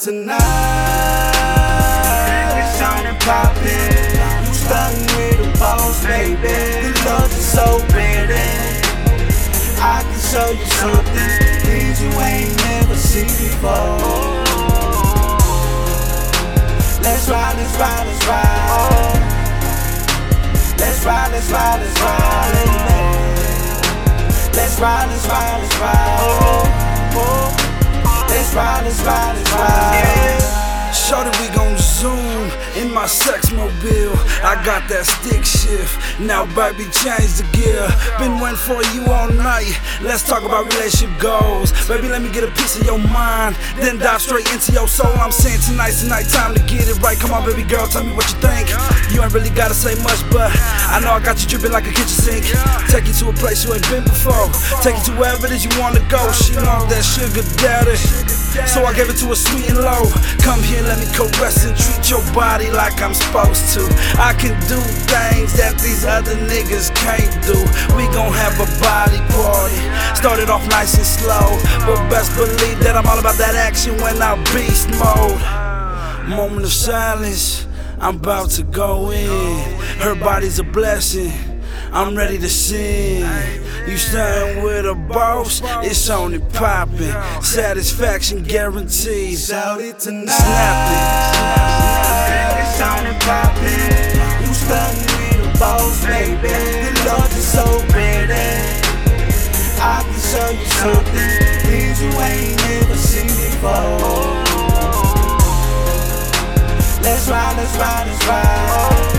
tonight. It's on and poppin'. You stuntin' with the boss, baby. The love is so pretty. I can show you something. Things you ain't never seen before. Let's ride, let's ride, let's ride. Let's ride, let's ride, let's ride. Let's ride, let's ride, let's ride. Let's ride, let's ride, let's ride. Shorty, we gon' zoom in my sex mobile. I got that stick shift. Now, baby, change the gear. Been waiting for you all night. Let's talk about relationship goals. Baby, let me get a piece of your mind. Then dive straight into your soul. I'm saying tonight's the night, time to get it right. Come on, baby girl, tell me what you think. You ain't really gotta say much, but I know I got you dripping like a kitchen sink. Take you to a place you ain't been before. Take you to wherever it is you wanna go. She want that sugar daddy. So I gave it to her sweet and low. Come here, let me caress and treat your body like I'm supposed to. I can do things that these other niggas can't do. We gon' have a body party. Started off nice and slow, but best believe that I'm all about that action when I beast mode. Moment of silence, I'm about to go in. Her body's a blessing. I'm ready to sing. You starting with a boss, it's only poppin'. Satisfaction guaranteed. Shout it tonight. Snap It's on and poppin'. You stuntin' with a boss, baby. The love is so pretty. I can show you something. Things you ain't never seen before. Let's ride, let's ride, let's ride.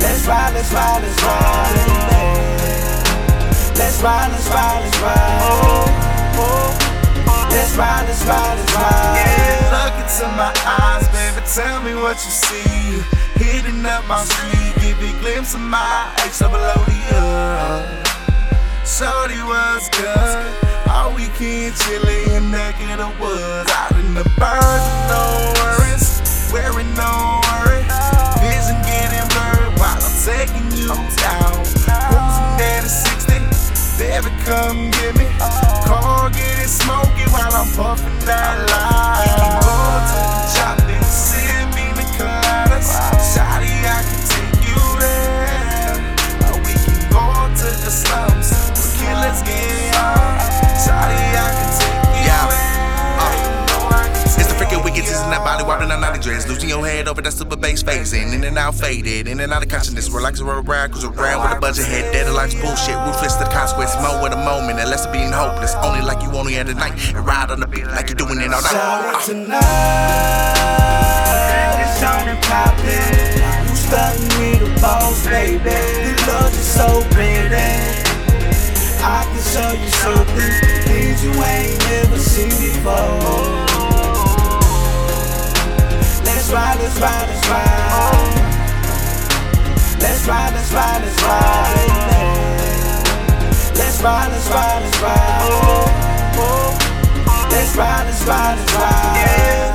Let's ride, let's ride, let's ride. Let's ride, let's ride, let's ride. Let's ride, let's ride, let's ride. let's ride. Look into my eyes, baby, tell me what you see. Hitting up my street, give you a glimpse of my ex ODL. Shorty was good. All weekend chillin' in neck of the woods. Out come get me. Car getting smoky while I'm puffing that line. Go to the chop, Losing your head over that super bass phasing. In and out faded, in and out of consciousness. Relax and roll around, cruise around with a budget head. Dead life's bullshit, ruthless to the consequence. More with a moment, and less of being hopeless. Only like you only at the night. And ride on the beat like you're doing it all night. It Uh. tonight. It's on and poppin'. You stuntin' with a boss, baby. The love is so pretty. I can show you something. Things you ain't never seen before. Let's ride, let's ride. Let's ride, let's ride, let's ride. Let's ride, let's ride, let's ride. Let's ride, let's ride, let's ride.